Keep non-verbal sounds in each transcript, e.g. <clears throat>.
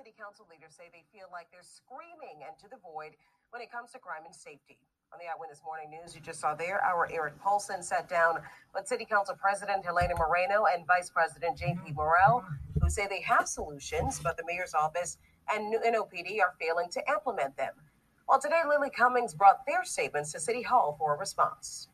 city council leaders say they feel like they're screaming into the void when it comes to crime and safety. On the Eyewitness Morning News, you just saw there, our Eric Paulson sat down with City Council President Helena Moreno and Vice President JP Morrell, who say they have solutions, but the mayor's office and NOPD are failing to implement them. Well, today, Lily Cummings brought their statements to City Hall for a response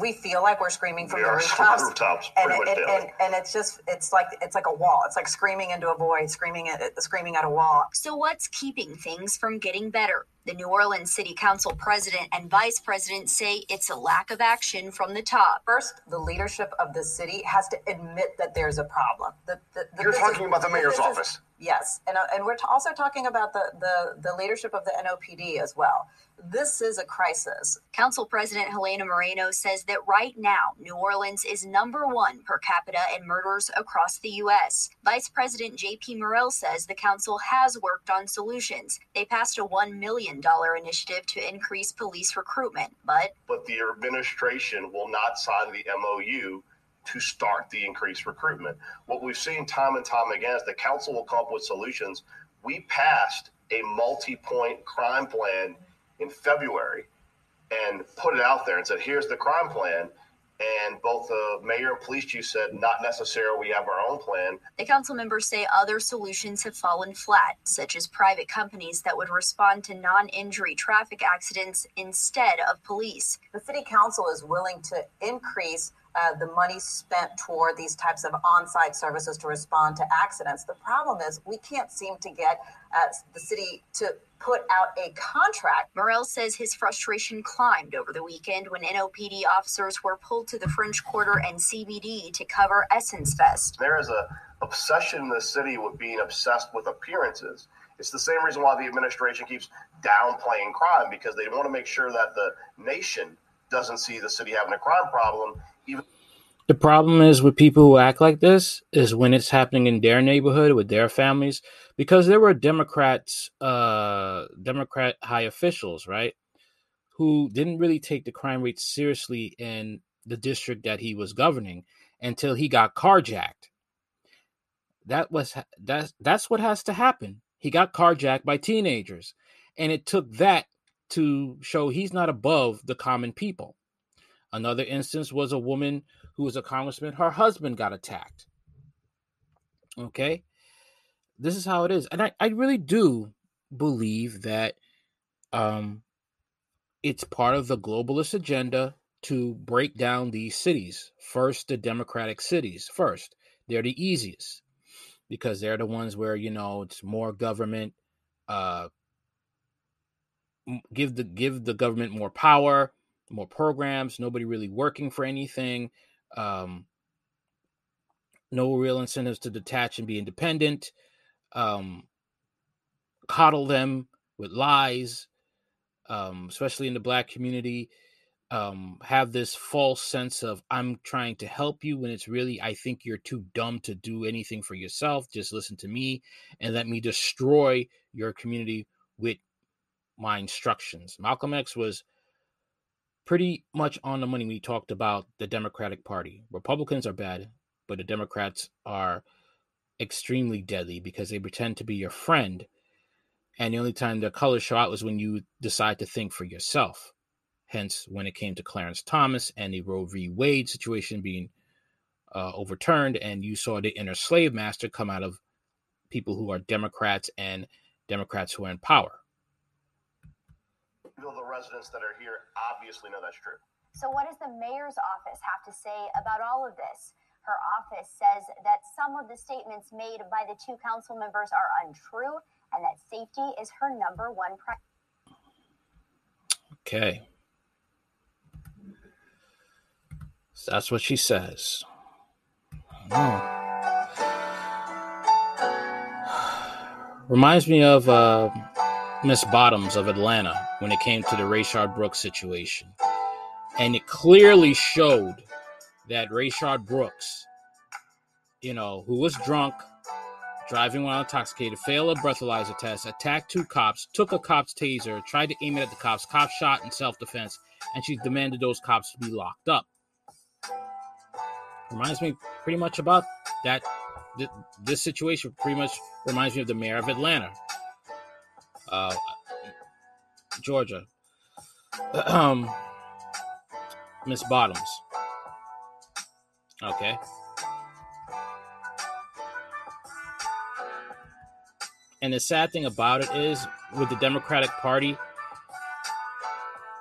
we feel like we're screaming from We the are rooftops, rooftops and, pretty it, much and, and, and it's just it's like it's like a wall. It's like screaming into a void, screaming at screaming at a wall. So, what's keeping things from getting better? The New Orleans City Council president and vice president say it's a lack of action from the top. First, the leadership of the city has to admit that there's a problem. The, the, the You're this talking about the mayor's this is- office. Yes, and uh, and we're t- also talking about the, the the leadership of the NOPD as well. This is a crisis. Council President Helena Moreno says that right now, New Orleans is number one per capita in murders across the U.S. Vice President J.P. Morrell says the council has worked on solutions. They passed a $1 million initiative to increase police recruitment, but But the administration will not sign the MOU to start the increased recruitment. What we've seen time and time again is the council will come up with solutions. We passed a multi-point crime plan in February and put it out there and said, here's the crime plan. And both the mayor and police chief said, not necessary, we have our own plan. the council members say other solutions have fallen flat, such as private companies that would respond to non injury traffic accidents instead of police. The city council is willing to increase uh, the money spent toward these types of on-site services to respond to accidents. The problem is we can't seem to get uh, the city to put out a contract Morrell says his frustration climbed over the weekend when NOPD officers were pulled to the French Quarter and CBD to cover Essence Fest. There is a obsession in the city with being obsessed with appearances. It's the same reason why the administration keeps downplaying crime because they want to make sure that the nation doesn't see the city having a crime problem, even The problem is with people who act like this is when it's happening in their neighborhood with their families, because there were Democrats, uh, Democrat high officials, right, who didn't really take the crime rate seriously in the district that he was governing until he got carjacked. That was that's that's what has to happen. He got carjacked by teenagers, and it took that to show he's not above the common people. Another instance was a woman who was a congressman, her husband got attacked. Okay. This is how it is. And I, I really do believe that um, it's part of the globalist agenda to break down these cities. First, the democratic cities, first. They're the easiest because they're the ones where, you know, it's more government, uh, give the give the government more power, more programs, nobody really working for anything um, no real incentives to detach and be independent, um, coddle them with lies, um, especially in the black community. Um, have this false sense of I'm trying to help you when it's really I think you're too dumb to do anything for yourself. Just listen to me and let me destroy your community with my instructions. Malcolm X was pretty much on the money when he talked about the Democratic Party. Republicans are bad, but the Democrats are extremely deadly because they pretend to be your friend. And the only time their colors show out is when you decide to think for yourself. Hence, when it came to Clarence Thomas and the Roe v. Wade situation being uh, overturned, and you saw the inner slave master come out of people who are Democrats and Democrats who are in power. Though the residents that are here obviously know that's true. So, what does the mayor's office have to say about all of this? Her office says that some of the statements made by the two council members are untrue and that safety is her number one priority. Okay. So that's what she says. Oh. <sighs> Reminds me of uh, Miss Bottoms of Atlanta when it came to the Rayshard Brooks situation. And it clearly showed that Rayshard Brooks, you know, who was drunk, driving while intoxicated, failed a breathalyzer test, attacked two cops, took a cop's taser, tried to aim it at the cops. Cops shot in self defense, and she demanded those cops be locked up. Reminds me pretty much about that th- this situation pretty much reminds me of the mayor of Atlanta, uh, Georgia, Miss Bottoms. Okay. And the sad thing about it is, with the Democratic Party,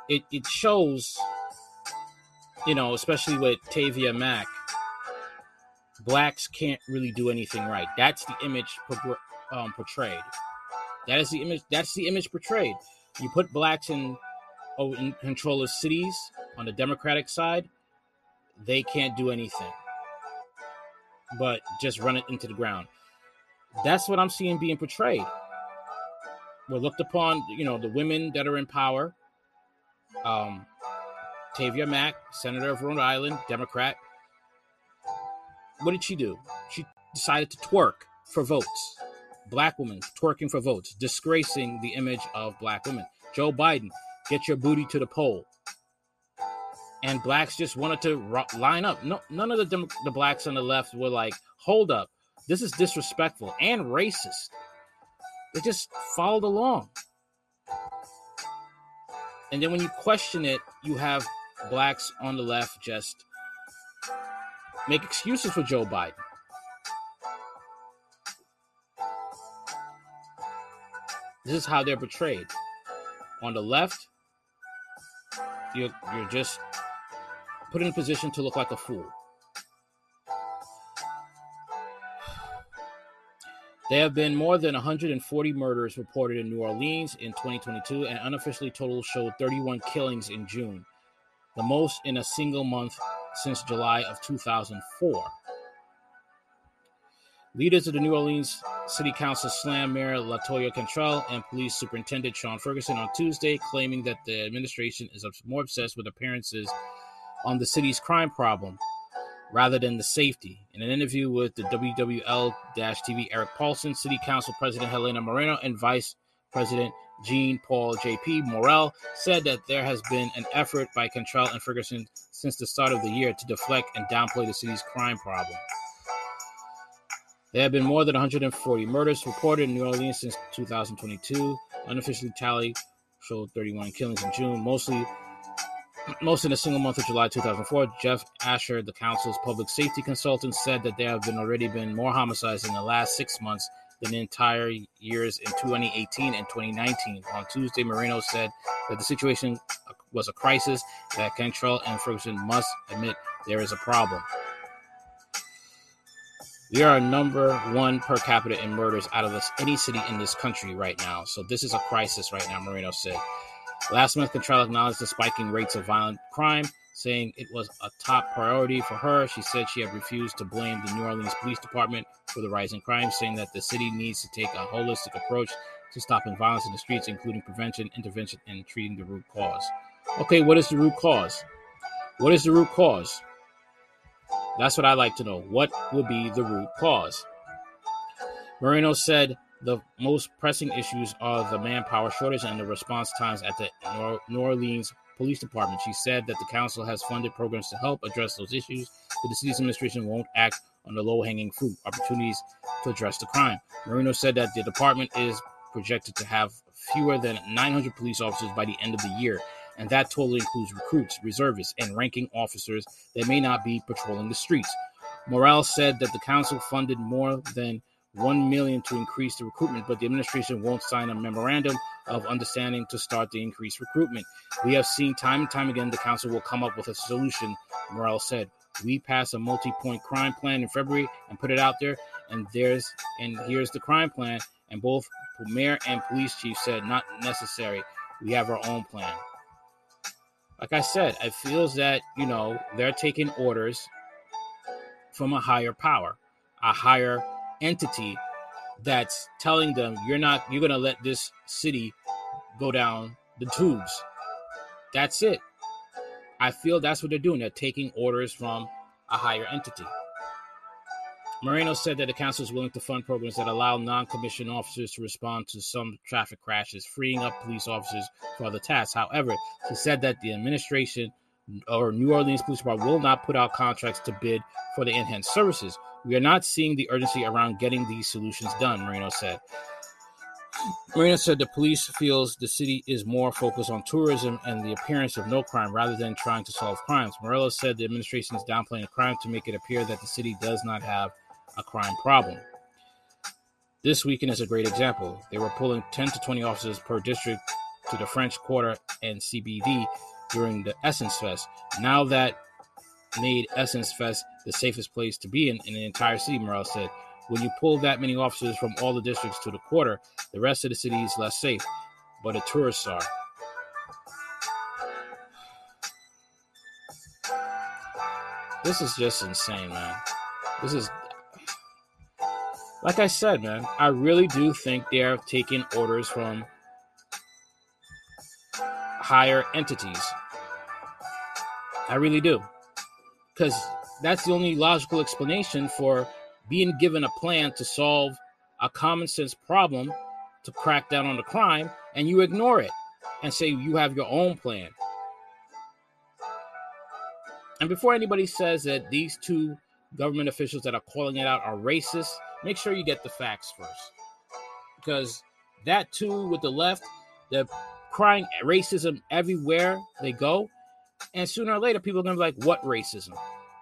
it, it shows, you know, especially with Tavia Mack, blacks can't really do anything right. That's the image um, portrayed. That is the image. That's the image portrayed. You put blacks in, oh, in control of cities on the Democratic side, they can't do anything, but just run it into the ground. That's what I'm seeing being portrayed. We're looked upon, you know, the women that are in power. Um, Tavia Mack, Senator of Rhode Island, Democrat. What did she do? She decided to twerk for votes. Black women twerking for votes, disgracing the image of black women. Joe Biden, get your booty to the poll. And blacks just wanted to ro- line up. No, none of the dem- the blacks on the left were like, "Hold up, this is disrespectful and racist. They just followed along. And then when you question it, you have blacks on the left just make excuses for Joe Biden. This is how they're portrayed. On the left, you're, you're just put in a position to look like a fool. There have been more than 140 murders reported in New Orleans in 2022, and unofficially total showed 31 killings in June, the most in a single month since July of 2004. Leaders of the New Orleans City Council slammed Mayor LaToya Cantrell and Police Superintendent Shaun Ferguson on Tuesday, claiming that the administration is more obsessed with appearances on the city's crime problem rather than the safety. In an interview with the WWL TV, Eric Paulson, City Council President Helena Moreno, and Vice President Jean Paul J.P. Morrell said that there has been an effort by Cantrell and Ferguson since the start of the year to deflect and downplay the city's crime problem. There have been more than 140 murders reported in New Orleans since 2022. Unofficially tally showed 31 killings in June, mostly <clears throat> most in a single month of July 2004, Jeff Asher, the council's public safety consultant, said that there have been already been more homicides in the last six months than entire years in 2018 and 2019. On Tuesday, Moreno said that the situation was a crisis, that Cantrell and Ferguson must admit there is a problem. We are number one per capita in murders out of this, any city in this country right now. So this is a crisis right now, Moreno said. Last month, Cantrell acknowledged the spiking rates of violent crime, saying it was a top priority for her. She said she had refused to blame the New Orleans Police Department for the rising crime, saying that the city needs to take a holistic approach to stopping violence in the streets, including prevention, intervention, and treating the root cause. Okay, what is the root cause? What is the root cause? That's what I like to know. What would be the root cause? Moreno said the most pressing issues are the manpower shortage and the response times at the New Orleans Police Department. She said that the council has funded programs to help address those issues, but the city's administration won't act on the low hanging fruit opportunities to address the crime. Moreno said that the department is projected to have fewer than 900 police officers by the end of the year, and that totally includes recruits, reservists, and ranking officers that may not be patrolling the streets. Morales said that the council funded more than 1 million to increase the recruitment, but the administration won't sign a memorandum of understanding to start the increased recruitment. We have seen time and time again the council will come up with a solution, Morales said. We passed a multi-point crime plan in February and put it out there, and there's and here's the crime plan. And both mayor and police chief said not necessary. We have our own plan. Like I said, it feels that you know they're taking orders from a higher power, a higher entity that's telling them you're not you're going to let this city go down the tubes. That's it. I feel that's what they're doing. They're taking orders from a higher entity. Moreno said that the council is willing to fund programs that allow non commissioned officers to respond to some traffic crashes, freeing up police officers for other tasks. However, he said that the administration or New Orleans Police Department will not put out contracts to bid for the enhanced services. We are not seeing the urgency around getting these solutions done, Moreno said. Moreno said the police feels the city is more focused on tourism and the appearance of no crime rather than trying to solve crimes. Morelos said the administration is downplaying crime to make it appear that the city does not have a crime problem. This weekend is a great example. They were pulling 10 to 20 officers per district to the French Quarter and CBD during the Essence Fest. Now that made Essence Fest the safest place to be in, in the entire city, Morales said. When you pull that many officers from all the districts to the quarter, the rest of the city is less safe, but the tourists are. This is just insane, man. This is like I said, man. I really do think they're taking orders from higher entities. I really do. Because that's the only logical explanation for being given a plan to solve a common sense problem to crack down on the crime and you ignore it and say you have your own plan. And before anybody says that these two government officials that are calling it out are racist, make sure you get the facts first. Because that too with the left, they're crying racism everywhere they go. And sooner or later, people are going to be like, what racism?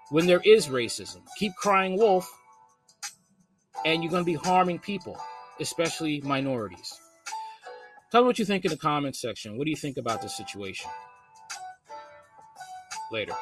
When there is racism, keep crying wolf and you're going to be harming people, especially minorities. Tell me what you think in the comments section. What do you think about this situation? Later.